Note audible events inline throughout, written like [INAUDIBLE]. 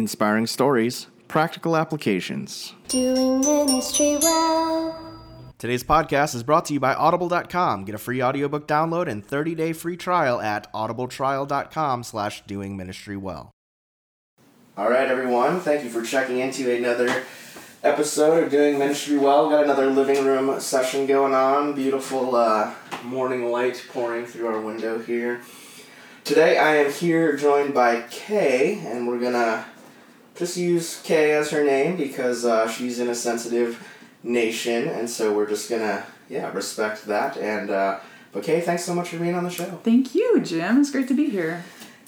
Inspiring stories, practical applications. Doing ministry well. Today's podcast is brought to you by audible.com. Get a free audiobook download and 30-day free trial at audibletrial.com slash doing ministry well. All right, everyone. Thank you for checking into another episode of Doing Ministry Well. Got another living room session going on. Beautiful uh, morning light pouring through our window here. Today I am here joined by Kay, and we're gonna just use Kay as her name because uh, she's in a sensitive nation, and so we're just gonna yeah respect that. And uh, but Kay, thanks so much for being on the show. Thank you, Jim. It's great to be here.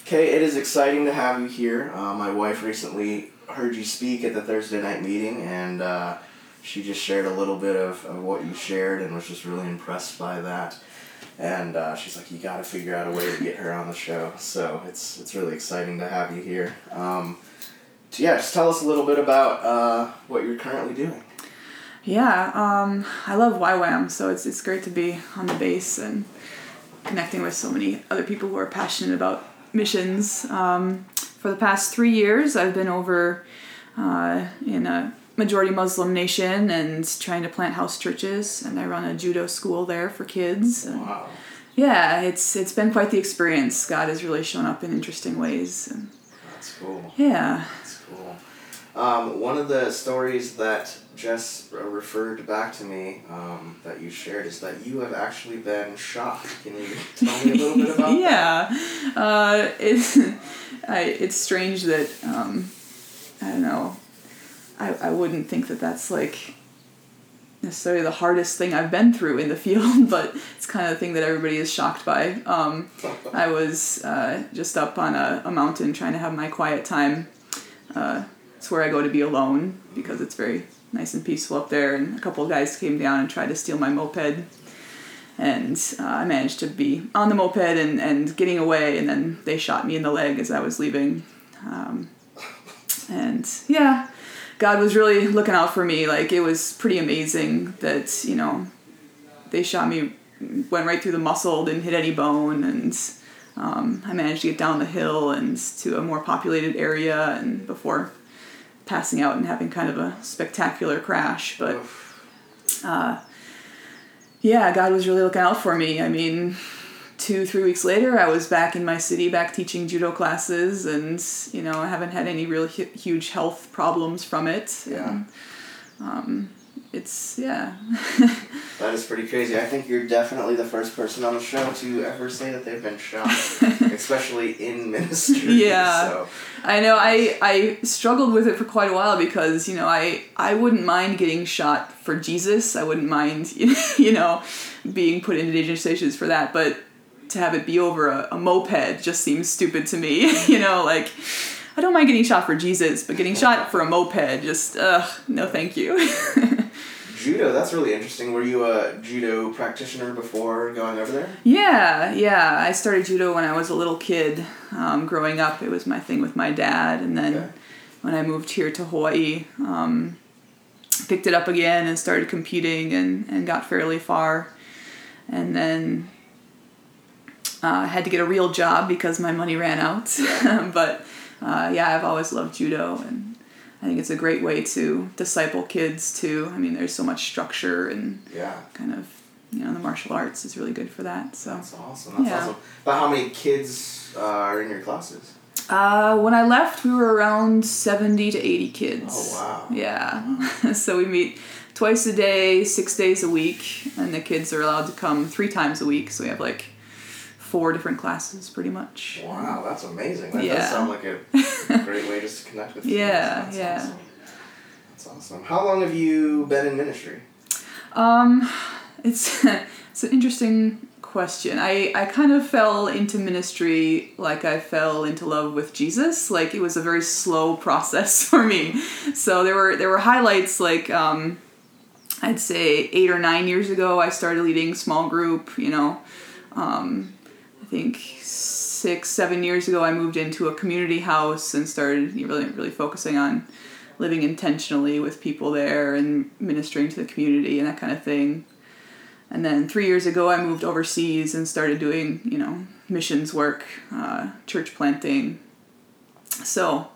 Kay, it is exciting to have you here. Uh, my wife recently heard you speak at the Thursday night meeting, and uh, she just shared a little bit of, of what you shared and was just really impressed by that. And uh, she's like, you got to figure out a way to get her on the show. So it's it's really exciting to have you here. Um, yeah, just tell us a little bit about uh, what you're currently doing. Yeah, um, I love YWAM, so it's, it's great to be on the base and connecting with so many other people who are passionate about missions. Um, for the past three years, I've been over uh, in a majority Muslim nation and trying to plant house churches, and I run a judo school there for kids. And Wow. yeah, it's it's been quite the experience. God has really shown up in interesting ways. And That's cool. yeah. Um, one of the stories that Jess uh, referred back to me that that you shared is that you have actually been shot. Can you tell me a little bit about [LAUGHS] that? yeah, uh, it's [LAUGHS] I, it's strange that um, I don't know. I, I wouldn't think that that's like necessarily the hardest thing I've been through in the [LAUGHS] field, but it's kind of the thing that everybody is shocked by. Um, I was uh, just up on a, a mountain trying to have my quiet time. Uh, it's where I go to be alone because it's very nice and peaceful up there. And a couple guys came down and tried to steal my moped. And uh, I managed to be on the moped and, and getting away, and then they shot me in the leg as I was leaving. Um, and yeah, God was really looking out for me. Like, it was pretty amazing that, you know, they shot me, went right through the muscle, didn't hit any bone, and um, I managed to get down the hill and to a more populated area, and before passing out and having kind of a spectacular crash. But uh, yeah, God was really looking out for me. I mean, two, three weeks later, I was back in my city, back teaching judo classes, and you know, I haven't had any real hu- huge health problems from it. Yeah. And, um, it's yeah. [LAUGHS] That is pretty crazy. I think you're definitely the first person on the show to ever say that they've been shot, [LAUGHS] especially in ministry. [LAUGHS] Yeah. So, I know I I struggled with it for quite a while because you know I I wouldn't mind getting shot for Jesus. I wouldn't mind you know being put into dangerous situations for that, but to have it be over a, a moped just seems stupid to me. you know, like I don't mind getting shot for Jesus, but getting shot for a moped just ugh no thank you. Judo, that's really interesting. Were you a judo practitioner before going over there? Yeah, yeah. I started judo when I was a little kid. Um, growing up, it was my thing with my dad, and then Okay. when I moved here to Hawaii, um, picked it up again and started competing and, and got fairly far. And then uh, had to get a real job because my money ran out. [LAUGHS] but uh, yeah, I've always loved judo, and I think it's a great way to disciple kids too. I mean, there's so much structure and Yeah. kind of you know the martial arts is really good for that. So. That's awesome. That's Yeah. awesome. But how many kids uh, are in your classes? Uh, when I left, we were around 70 to 80 kids. Oh, wow. Yeah. [LAUGHS] so we meet twice a day, six days a week, and the kids are allowed to come three times a week. So we have like four different classes pretty much. Wow, that's amazing. That does sound like a [LAUGHS] great way just to connect with Yeah, students. That's yeah. Awesome. That's awesome. How long have you been in ministry? Um, it's [LAUGHS] it's an interesting question. I I kind of fell into ministry like I fell into love with Jesus. Like it was a very slow [LAUGHS] process for me. So there were there were highlights like um, I'd say eight or nine years ago I started leading small group. You know, um, think six seven years ago I moved into a community house and started really really focusing on living intentionally with people there and ministering to the community and that kind of thing. And then three years ago, I moved overseas and started doing, you know, missions work, uh, church planting. So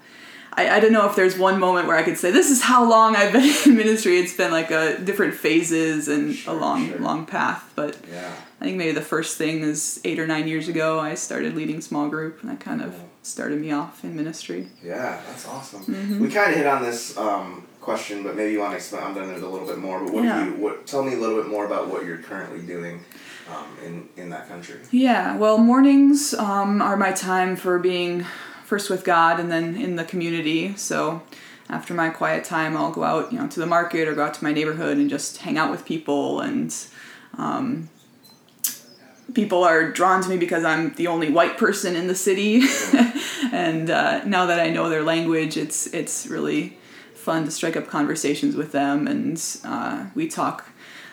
I, I don't know if there's one moment where I could say this is how long I've been in ministry. It's been like a different phases and Sure, a long sure. long path. But Yeah. I think maybe the first thing is eight or nine years ago I started leading small group and that kind of started me off in ministry. Yeah, that's awesome. Mm-hmm. We kind of hit on this um, question, but maybe you want to expand on it a little bit more. But what Yeah. do you? What? Tell me a little bit more about what you're currently doing um, in in that country. Yeah, well, mornings um, are my time for being first with God and then in the community. So after my quiet time, I'll go out, you know, to the market or go out to my neighborhood and just hang out with people. And um, people are drawn to me because I'm the only white person in the city. [LAUGHS] and uh, now that I know their language, it's it's really fun to strike up conversations with them, and uh, we talk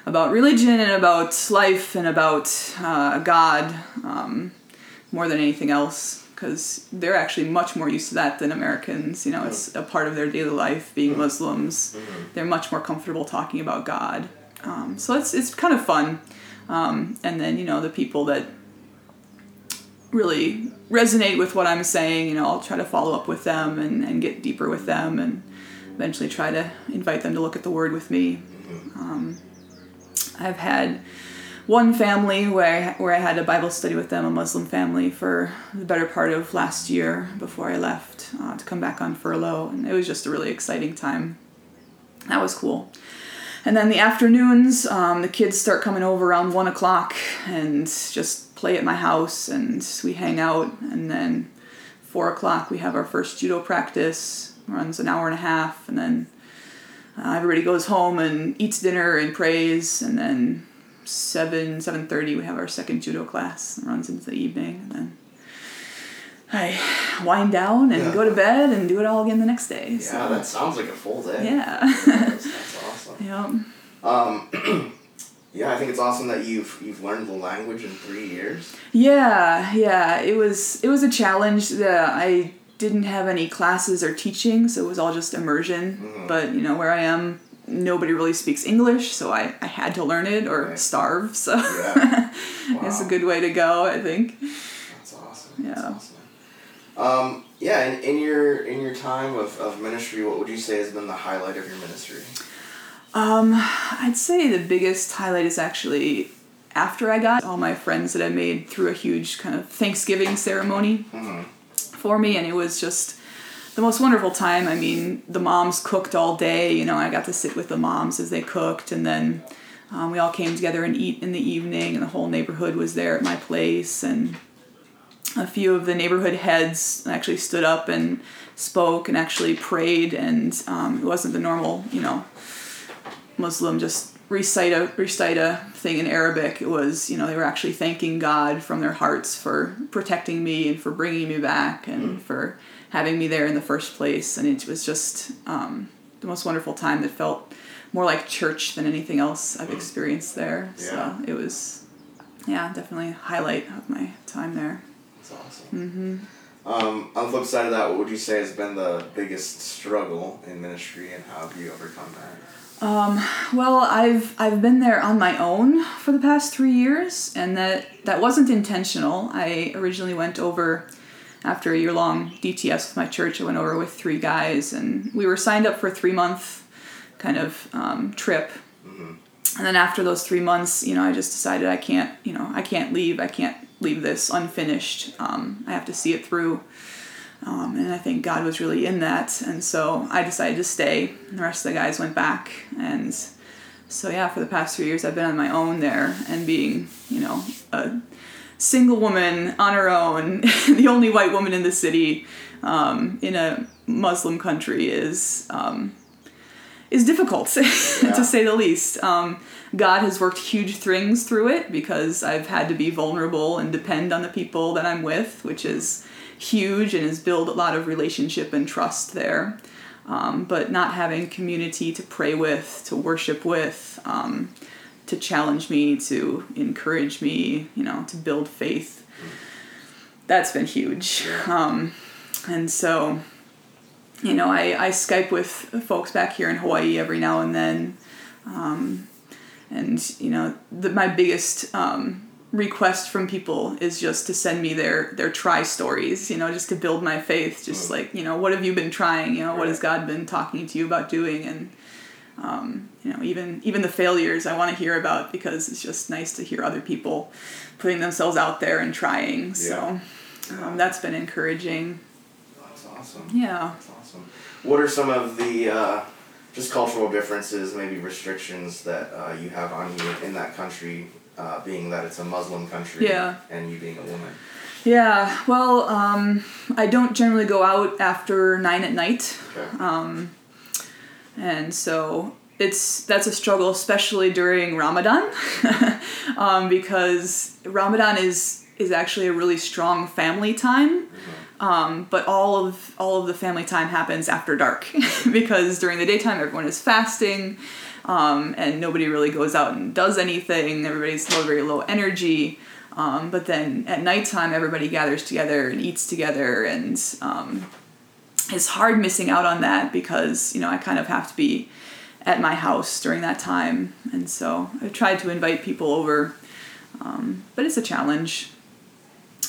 about religion and about life and about uh, God um, more than anything else because they're actually much more used to that than Americans. You know, it's a part of their daily life being Muslims. They're much more comfortable talking about God. Um, so it's it's kind of fun. Um, and then you know the people that really resonate with what I'm saying, you know, I'll try to follow up with them and, and get deeper with them and eventually try to invite them to look at the word with me. Um, I've had one family where I, where I had a Bible study with them, a Muslim family, for the better part of last year before I left uh, to come back on furlough, and it was just a really exciting time. That was cool. And then the afternoons, um, the kids start coming over around one o'clock and just play at my house, and we hang out. And then four o'clock, we have our first judo practice. Runs an hour and a half, and then uh, everybody goes home and eats dinner and prays, and then seven seven thirty we have our second judo class. It runs into the evening, and then I wind down and Yeah. go to bed and do it all again the next day. Yeah, so, that sounds like a full day. yeah, that's, that's awesome. [LAUGHS] yeah. Um, [CLEARS THROAT] yeah, I think it's awesome that you've you've learned the language in three years. Yeah, yeah. It was it was a challenge. that I didn't have any classes or teaching, so it was all just immersion. Mhm. But you know where I am, nobody really speaks English, so I, I had to learn it or Right. starve. So Yeah. [LAUGHS] it's a good way to go, I think. That's awesome. That's Yeah. awesome. Um, yeah, in, in your in your time of, of ministry, what would you say has been the highlight of your ministry? Um, I'd say the biggest highlight is actually after I got all my friends that I made through a huge kind of Thanksgiving ceremony Mhm. for me, and it was just the most wonderful time. I mean, the moms cooked all day. You know, I got to sit with the moms as they cooked, and then um, we all came together and eat in the evening, and the whole neighborhood was there at my place, and a few of the neighborhood heads actually stood up and spoke and actually prayed, and um, it wasn't the normal, you know, Muslim just recite a recite a thing in Arabic. It was you know they were actually thanking God from their hearts for protecting me and for bringing me back and for having me there in the first place. And it was just um, the most wonderful time that felt more like church than anything else I've experienced there. Yeah. So it was yeah definitely a highlight of my time there. That's awesome. Mm-hmm. Um, on the flip side of that, what would you say has been the biggest struggle in ministry, and how have you overcome that? Um, well, I've I've been there on my own for the past three years, and that that wasn't intentional. I originally went over after a year long DTS with my church. I went over with three guys, and we were signed up for a three month kind of um, trip. And then after those three months, you know, I just decided I can't, you know, I can't leave. I can't leave this unfinished. Um, I have to see it through. Um, and I think God was really in that. And so I decided to stay. And the rest of the guys went back. And so, yeah, for the past three years, I've been on my own there and being, you know, a single woman on her own, [LAUGHS] the only white woman in the city um, in a Muslim country is. Um, is difficult [LAUGHS] to say the least. Um, God has worked huge things through it because I've had to be vulnerable and depend on the people that I'm with, which is huge and has built a lot of relationship and trust there. Um, but not having community to pray with, to worship with, um, to challenge me, to encourage me, you know, to build faith, that's been huge. Um, and so, you know, I, I Skype with folks back here in Hawaii every now and then. Um, and, you know, the, my biggest um, request from people is just to send me their their try stories you know just to build my faith. Just like you know what have you been trying? You know what has god been talking to you about doing? And um, you know even even the failures i want to hear about because it's just nice to hear other people putting themselves out there and trying so um, that's been encouraging That's awesome. yeah That's awesome. What are some of the uh, just cultural differences, maybe restrictions that uh, you have on you in that country, uh, being that it's a Muslim country Yeah. and you being a woman? yeah well um, i don't generally go out after nine at night Okay. And so it's that's a struggle especially during ramadan [LAUGHS] um, because ramadan is is actually a really strong family time um, but all of all of the family time happens after dark [LAUGHS] because during the daytime everyone is fasting um, and nobody really goes out and does anything. Everybody's low, very low energy um, but then at nighttime everybody gathers together and eats together and um, it's hard missing out on that because you know I kind of have to be at my house during that time, and so I've tried to invite people over, um, but it's a challenge.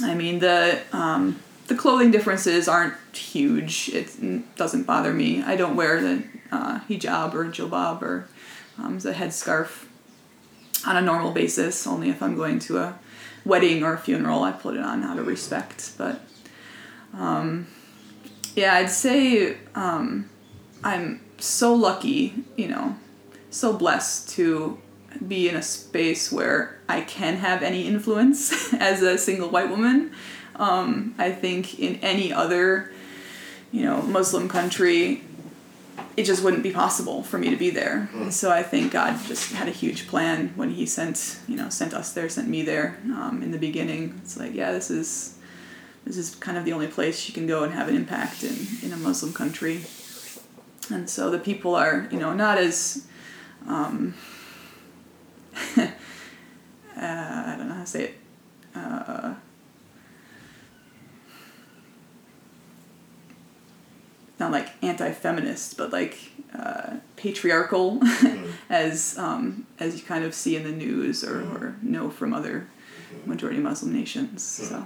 I mean the um, the clothing differences aren't huge. It doesn't bother me. I don't wear the uh, hijab or jilbab or um, the headscarf on a normal basis. Only if I'm going to a wedding or a funeral, I put it on out of respect. But yeah, I'd say um, I'm so lucky, you know, so blessed to be in a space where I can have any influence [LAUGHS] as a single white woman. Um, I think in any other, you know, Muslim country, it just wouldn't be possible for me to be there. And so I think God just had a huge plan when He sent, you know, sent us there, sent me there um, in the beginning. It's like, yeah, this is this is kind of the only place you can go and have an impact in, in a Muslim country. And so the people are, you know, not as, um, [LAUGHS] uh, I don't know how to say it, uh, not like anti-feminist, but like uh, patriarchal, [LAUGHS] as um, as you kind of see in the news or, or know from other majority Muslim nations. So.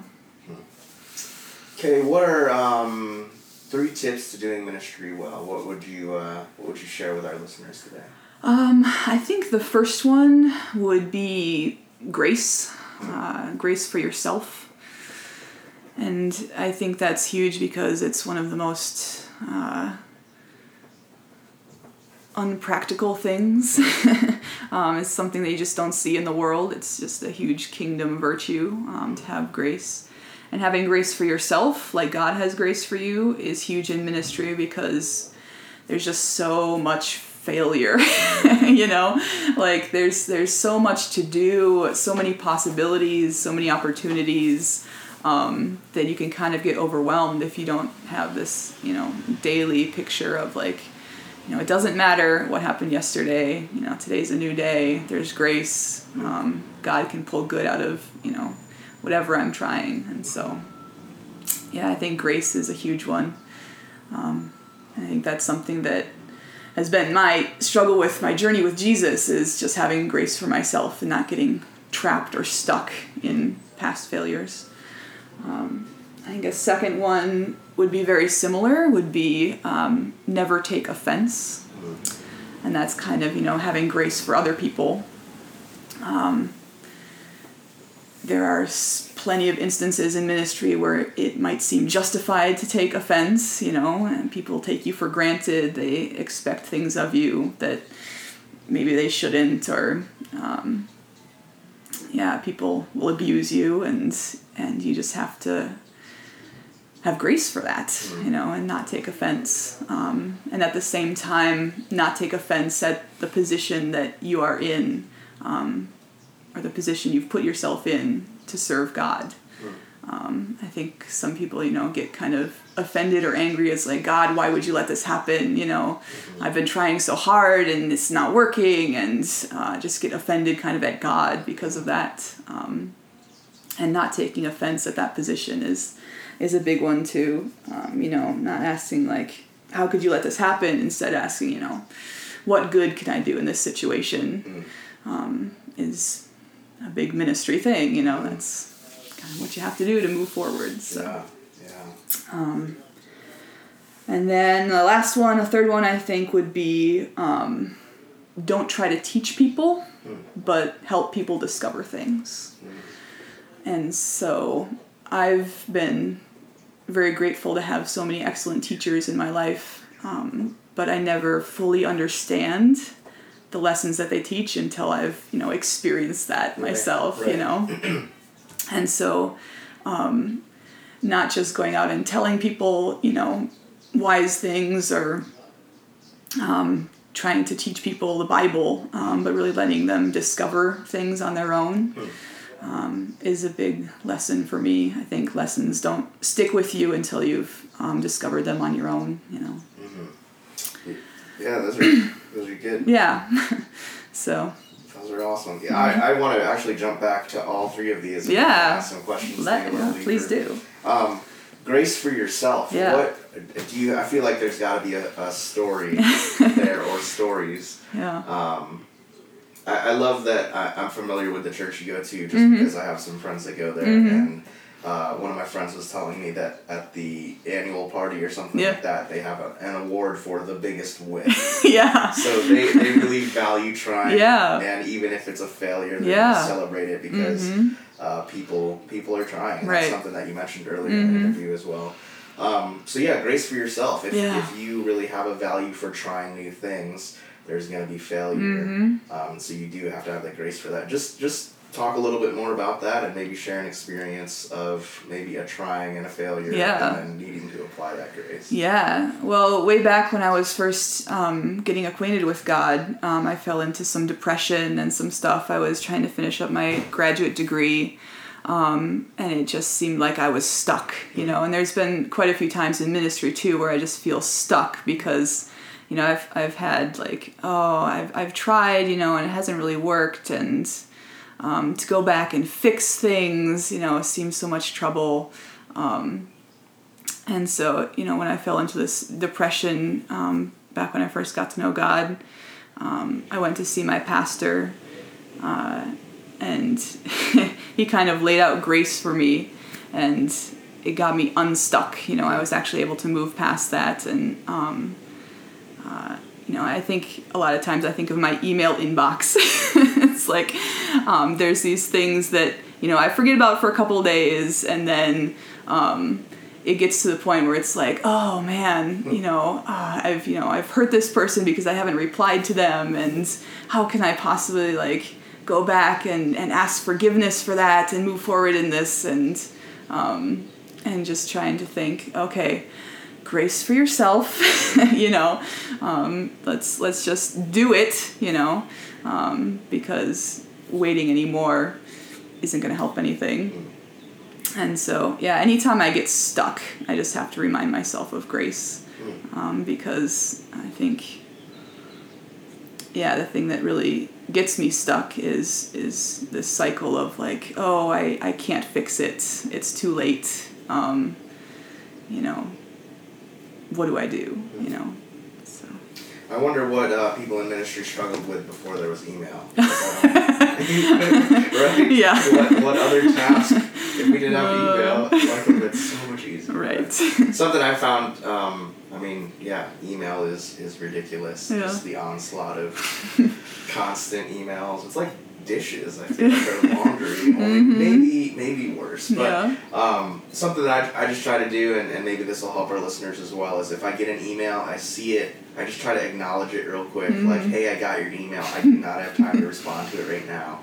Okay, what are um, three tips to doing ministry well? What would you uh, What would you share with our listeners today? Um, I think the first one would be grace, uh, grace for yourself. And I think that's huge because it's one of the most uh, unpractical things. [LAUGHS] um, it's something that you just don't see in the world. It's just a huge kingdom virtue um, to have grace. And having grace for yourself, like God has grace for you, is huge in ministry because there's just so much failure [LAUGHS] you know? Like there's there's so much to do so many possibilities so many opportunities um, that you can kind of get overwhelmed if you don't have this you know daily picture of like you know it doesn't matter what happened yesterday you know today's a new day there's grace um, god can pull good out of you know whatever i'm trying and so yeah i think grace is a huge one um, i think that's something that has been my struggle with my journey with Jesus is just having grace for myself and not getting trapped or stuck in past failures. Um, I think a second one would be very similar, would be um, never take offense. And that's kind of, you know, having grace for other people. Um, there are plenty of instances in ministry where it might seem justified to take offense, you know, and people take you for granted. They expect things of you that maybe they shouldn't, or um, yeah, people will abuse you, and and you just have to have grace for that, you know, and not take offense. Um, and at the same time, not take offense at the position that you are in um, or the position you've put yourself in to serve God. Um, I think some people, you know, get kind of offended or angry. It's like, God, why would you let this happen? You know, I've been trying so hard and it's not working, and uh, just get offended kind of at God because of that. Um, and not taking offense at that position is is a big one too. Um, you know, not asking like, how could you let this happen? Instead, asking, you know, what good can I do in this situation? Um, is a big ministry thing. You know, that's kind of what you have to do to move forward. So. Yeah. Yeah. And then the last one, the third one, I think would be um, don't try to teach people, but help people discover things. And so I've been very grateful to have so many excellent teachers in my life, um, but I never fully understand the lessons that they teach until I've you know experienced that myself. right. You know, [CLEARS THROAT] and so um, not just going out and telling people you know wise things or um, trying to teach people the Bible, um, but really letting them discover things on their own um, is a big lesson for me. I think lessons don't stick with you until you've um, discovered them on your own. You know. Yeah, those are those are good. Yeah. [LAUGHS] so Those are awesome. Yeah, I, I want to actually jump back to all three of these. and Yeah. Ask some questions. let yeah, please do. Um, grace for yourself. Yeah. What do you? I feel like there's got to be a, a story [LAUGHS] there or stories. Yeah. Um, I, I love that I, I'm familiar with the church you go to just Mm-hmm. because I have some friends that go there, and uh, one of my friends was telling me that at the annual party or something Yeah. like that, they have a, an award for the biggest win. [LAUGHS] yeah. so they, they really value trying, Yeah. and even if it's a failure, they Yeah. celebrate it because Mhm. uh, people people are trying. Right. That's something that you mentioned earlier in the Mhm. interview as well. Um, so yeah, grace for yourself. If, Yeah. if you really have a value for trying new things, there's gonna be failure. Mhm. Um, so you do have to have the grace for that. Just just talk a little bit more about that and maybe share an experience of maybe a trying and a failure Yeah. and then needing to apply that grace. Yeah. Well, way back when I was first um, getting acquainted with God, um, I fell into some depression and some stuff. I was trying to finish up my graduate degree. Um, and it just seemed like I was stuck, you know. And there's been quite a few times in ministry too where I just feel stuck because, you know, I've I've had like, oh, I've I've tried, you know, and it hasn't really worked, and um, to go back and fix things, you know, seems so much trouble. Um, and so, you know, when I fell into this depression um, back when I first got to know God, um, I went to see my pastor, uh, and [LAUGHS] he kind of laid out grace for me, and it got me unstuck. You know, I was actually able to move past that, and um, uh, you know, I think a lot of times I think of my email inbox. [LAUGHS] it's like um, there's these things that you know I forget about for a couple of days, and then um, it gets to the point where it's like, oh man, you know, uh, I've you know I've hurt this person because I haven't replied to them, and how can I possibly like go back and, and ask forgiveness for that and move forward in this and um, and just trying to think, okay, grace for yourself, [LAUGHS] you know, um, let's let's just do it, you know, um, because waiting anymore isn't going to help anything. And so, yeah, anytime I get stuck, I just have to remind myself of grace, um, because I think, yeah, the thing that really gets me stuck is is this cycle of like, oh, I I can't fix it. It's too late. Um, you know, what do I do? You know, so. I wonder what uh, people in ministry struggled with before there was email. [LAUGHS] right? [LAUGHS] Yeah. What, what other task, if we didn't have email, life would have been so much easier. Right. [LAUGHS] Something I found, um, I mean, yeah, email is, is ridiculous. Yeah. Just the onslaught of constant emails. It's like dishes, I think or laundry. Only maybe, maybe worse. But Mm-hmm. Yeah. um, something that I, I just try to do, and, and maybe this will help our listeners as well, is if I get an email, I see it, I just try to acknowledge it real quick. Mm-hmm. Like, hey, I got your email. I do not have time to respond to it right now.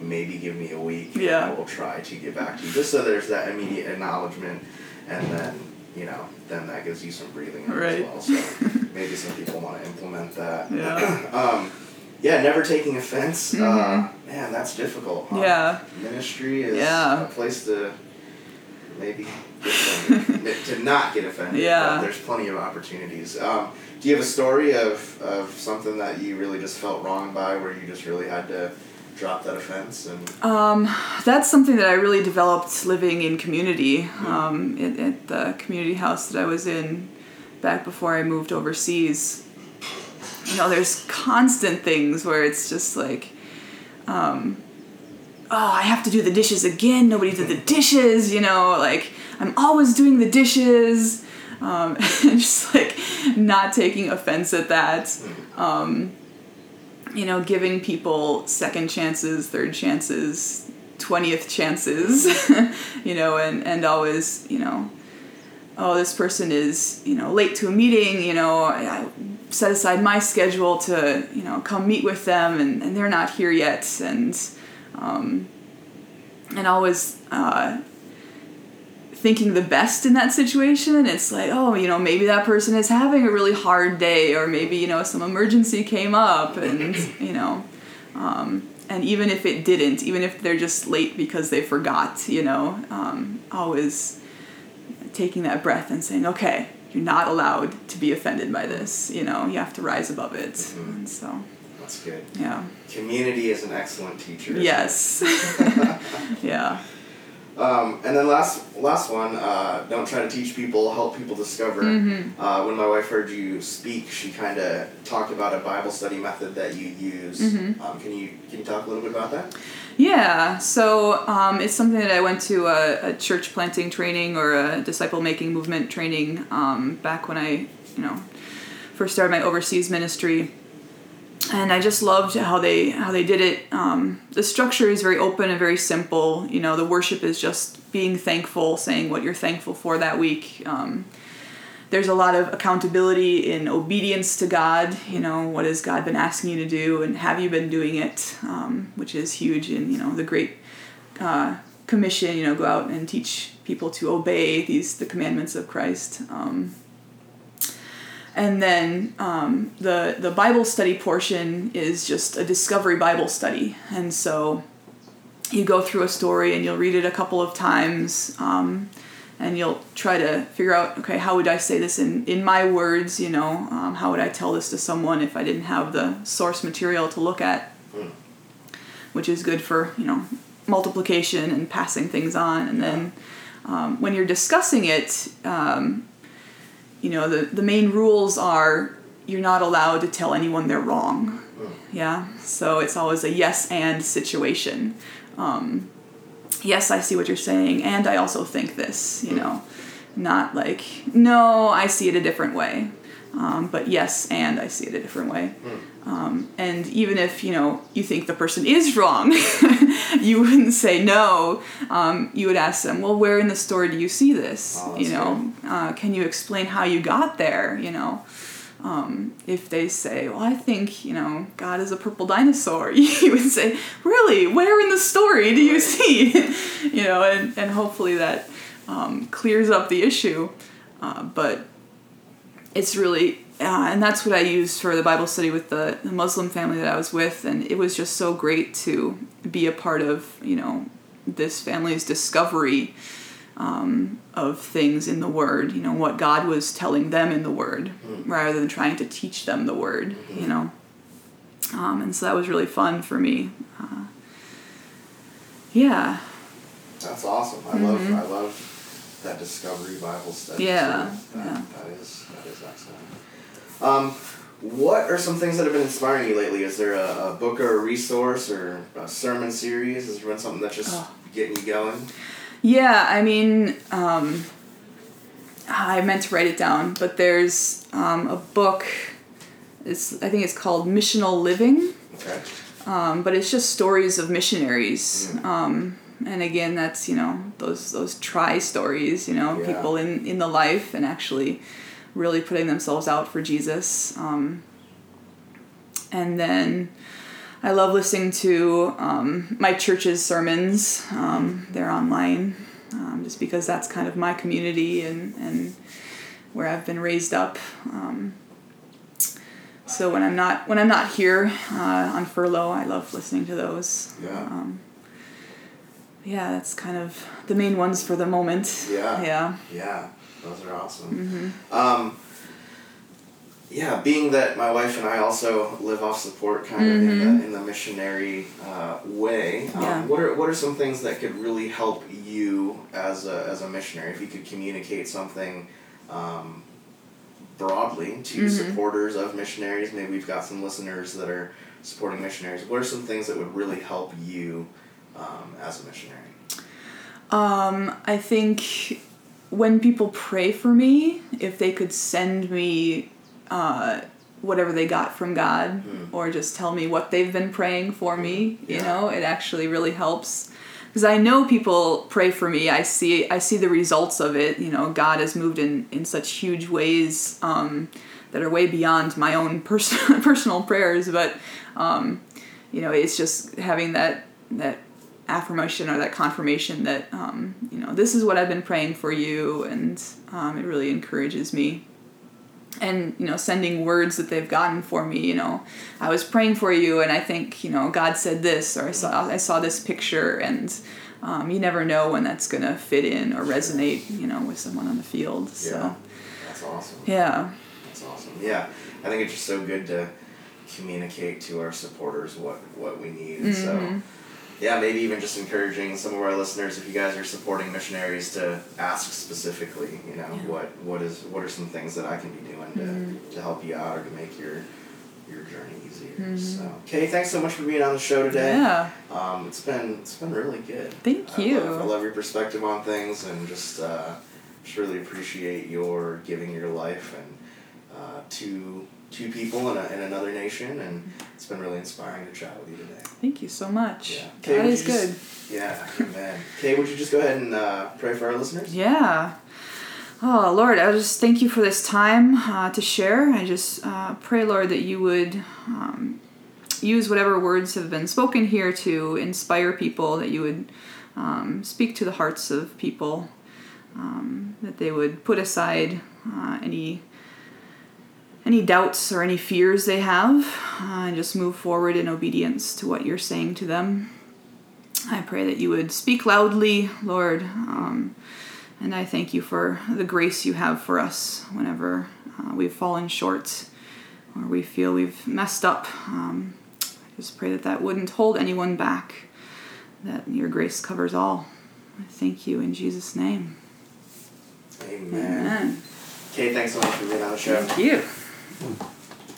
Maybe give me a week. and Yeah. I will try to get back to you. Just so there's that immediate acknowledgement, and then, you know, then that gives you some breathing room Right. as well. So [LAUGHS] maybe some people want to implement that. Yeah. [CLEARS THROAT] um, yeah, never taking offense. Uh, man, that's difficult. Huh? Mm-hmm. Yeah. Ministry is Yeah. a place to maybe [LAUGHS] to not get offended. Yeah. But there's plenty of opportunities. Um, do you have a story of, of something that you really just felt wrong by, where you just really had to drop that offense and Um, that's something that I really developed living in community um, at, at the community house that I was in back before I moved overseas. You know, there's constant things where it's just like, um, oh, I have to do the dishes again. Nobody did the dishes, you know, like I'm always doing the dishes. Um, [LAUGHS] and just like not taking offense at that. Um, you know, giving people second chances, third chances, 20th chances, [LAUGHS] you know, and, and always, you know, oh, this person is, you know, late to a meeting, you know, I, set aside my schedule to, you know, come meet with them and, and they're not here yet. And, um, and always, uh, thinking the best in that situation. It's like, oh, you know, maybe that person is having a really hard day, or maybe, you know, some emergency came up, and, you know, um, and even if it didn't, even if they're just late because they forgot, you know, um, always taking that breath and saying, okay, you're not allowed to be offended by this, you know, you have to rise above it. Mm-hmm. And so, That's good. yeah. Community is an excellent teacher. Yes. [LAUGHS] [LAUGHS] yeah. Um, and then last last one, uh, don't try to teach people, help people discover. Mm-hmm. Uh, when my wife heard you speak, she kind of talked about a Bible study method that you use. Mm-hmm. Um, can you can you talk a little bit about that? Yeah, so um, it's something that I went to a, a church planting training or a disciple making movement training um, back when I, you know, first started my overseas ministry, and I just loved how they how they did it. Um, the structure is very open and very simple. You know, the worship is just being thankful, saying what you're thankful for that week. Um, there's a lot of accountability in obedience to God. You know, what has God been asking you to do, and have you been doing it? Um, which is huge in you know the Great uh, Commission. You know, go out and teach people to obey these the commandments of Christ. Um, and then um, the the Bible study portion is just a discovery Bible study, and so you go through a story and you'll read it a couple of times. Um, and you'll try to figure out okay how would i say this in, in my words you know? Um, how would i tell this to someone if i didn't have the source material to look at? Which is good for you know multiplication and passing things on. And then um, when you're discussing it um, you know the, the main rules are you're not allowed to tell anyone they're wrong. Yeah? So it's always a yes and situation. Um, yes, I see what you're saying, and I also think this, you know, not like, no, I see it a different way, um, but yes, and I see it a different way. Um, and even if, you know, you think the person is wrong, [LAUGHS] you wouldn't say no. Um, you would ask them, well, where in the story do you see this? Oh, you know, uh, can you explain how you got there? You know, um, if they say, well, I think, you know, God is a purple dinosaur, [LAUGHS] you would say, really, where in the story do you see? [LAUGHS] you know, and, and hopefully that um, clears up the issue. Uh, but it's really, uh, and that's what I used for the Bible study with the, the Muslim family that I was with. And it was just so great to be a part of, you know, this family's discovery um, of things in the Word, you know, what God was telling them in the Word, rather than trying to teach them the Word, you know. Um, and so that was really fun for me. Uh, yeah, That's awesome. I love I love that discovery Bible study. Mm-hmm. Yeah. That, yeah. that is that is excellent. Um, what are some things that have been inspiring you lately? Is there a, a book or a resource or a sermon series? Has there been something that's just Oh. getting you going? Yeah, I mean, um, I meant to write it down, but there's um, a book. It's I think it's called Missional Living. Okay. um, but it's just stories of missionaries. Um, and again, that's you know those those try stories, you know, Yeah. people in in the life and actually really putting themselves out for Jesus. Um, and then I love listening to um, my church's sermons. Um, they're online, um, just because that's kind of my community and and where I've been raised up. Um, so when I'm not when I'm not here uh, on furlough, I love listening to those. Yeah. Um, yeah, that's kind of the main ones for the moment. Yeah. Yeah. Yeah, those are awesome. Mm-hmm. Um, yeah, being that my wife and I also live off support, kind of in the in the missionary uh, way. Um, Mm-hmm. Yeah. What are what are some things that could really help you as a as a missionary? If you could communicate something. Um, broadly to Mm-hmm. supporters of missionaries maybe we've got some listeners that are supporting missionaries what are some things that would really help you um, as a missionary? Um, I think when people pray for me, if they could send me uh, whatever they got from God or just tell me what they've been praying for me, you know, it actually really helps. Because I know people pray for me. I see I see the results of it. You know, God has moved in, in such huge ways um, that are way beyond my own personal [LAUGHS] personal prayers. But um, you know, it's just having that that affirmation or that confirmation that um, this is what I've been praying for you, and um, it really encourages me. And you know, sending words that they've gotten for me. You know, I was praying for you, and I think you know God said this, or I saw I saw this picture, and um, you never know when that's gonna fit in or resonate. You know, with someone on the field. Yeah. So That's awesome. yeah, That's awesome. Yeah, I think it's just so good to communicate to our supporters what what we need. Mm-hmm. So, yeah, maybe even just encouraging some of our listeners, if you guys are supporting missionaries, to ask specifically. You know, Yeah. what what is what are some things that I can be doing to, Mm-hmm. to help you out or to make your your journey easier. So, Kay, thanks so much for being on the show today. Mm-hmm. yeah. Um, it's been it's been really good. Thank I you. Love, I love your perspective on things, and just uh, just really appreciate your giving your life and uh, to to people in, a, in another nation, and it's been really inspiring to chat with you today. Thank you so much. Yeah. Kay, that just- good. Yeah, amen. [LAUGHS] Kay, would you just go ahead and uh, pray for our listeners? Yeah. Oh, Lord, I just thank you for this time uh, to share. I just uh, pray, Lord, that you would um, use whatever words have been spoken here to inspire people, that you would um, speak to the hearts of people, um, that they would put aside uh, any any doubts or any fears they have uh, and just move forward in obedience to what you're saying to them. I pray that you would speak loudly, Lord, um, and I thank you for the grace you have for us whenever uh, we've fallen short or we feel we've messed up. Um, I just pray that that wouldn't hold anyone back, that your grace covers all. I thank you in Jesus' name. Amen. Amen. Kay, thanks so much for being on the show. Thank you.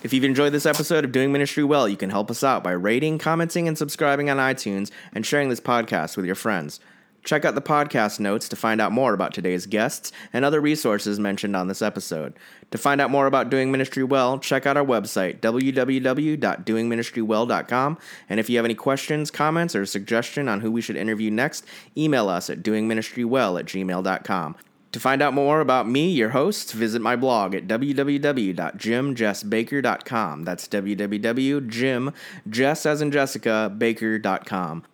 If you've enjoyed this episode of Doing Ministry Well, you can help us out by rating, commenting, and subscribing on iTunes and sharing this podcast with your friends. Check out the podcast notes to find out more about today's guests and other resources mentioned on this episode. To find out more about Doing Ministry Well, check out our website, www.doingministrywell.com. And if you have any questions, comments, or suggestion on who we should interview next, email us at doingministrywell at gmail.com. To find out more about me, your host, visit my blog at www.jimjessbaker.com. That's www.jim, Jess as in Jessica, baker.com.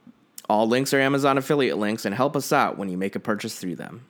All links are Amazon affiliate links and help us out when you make a purchase through them.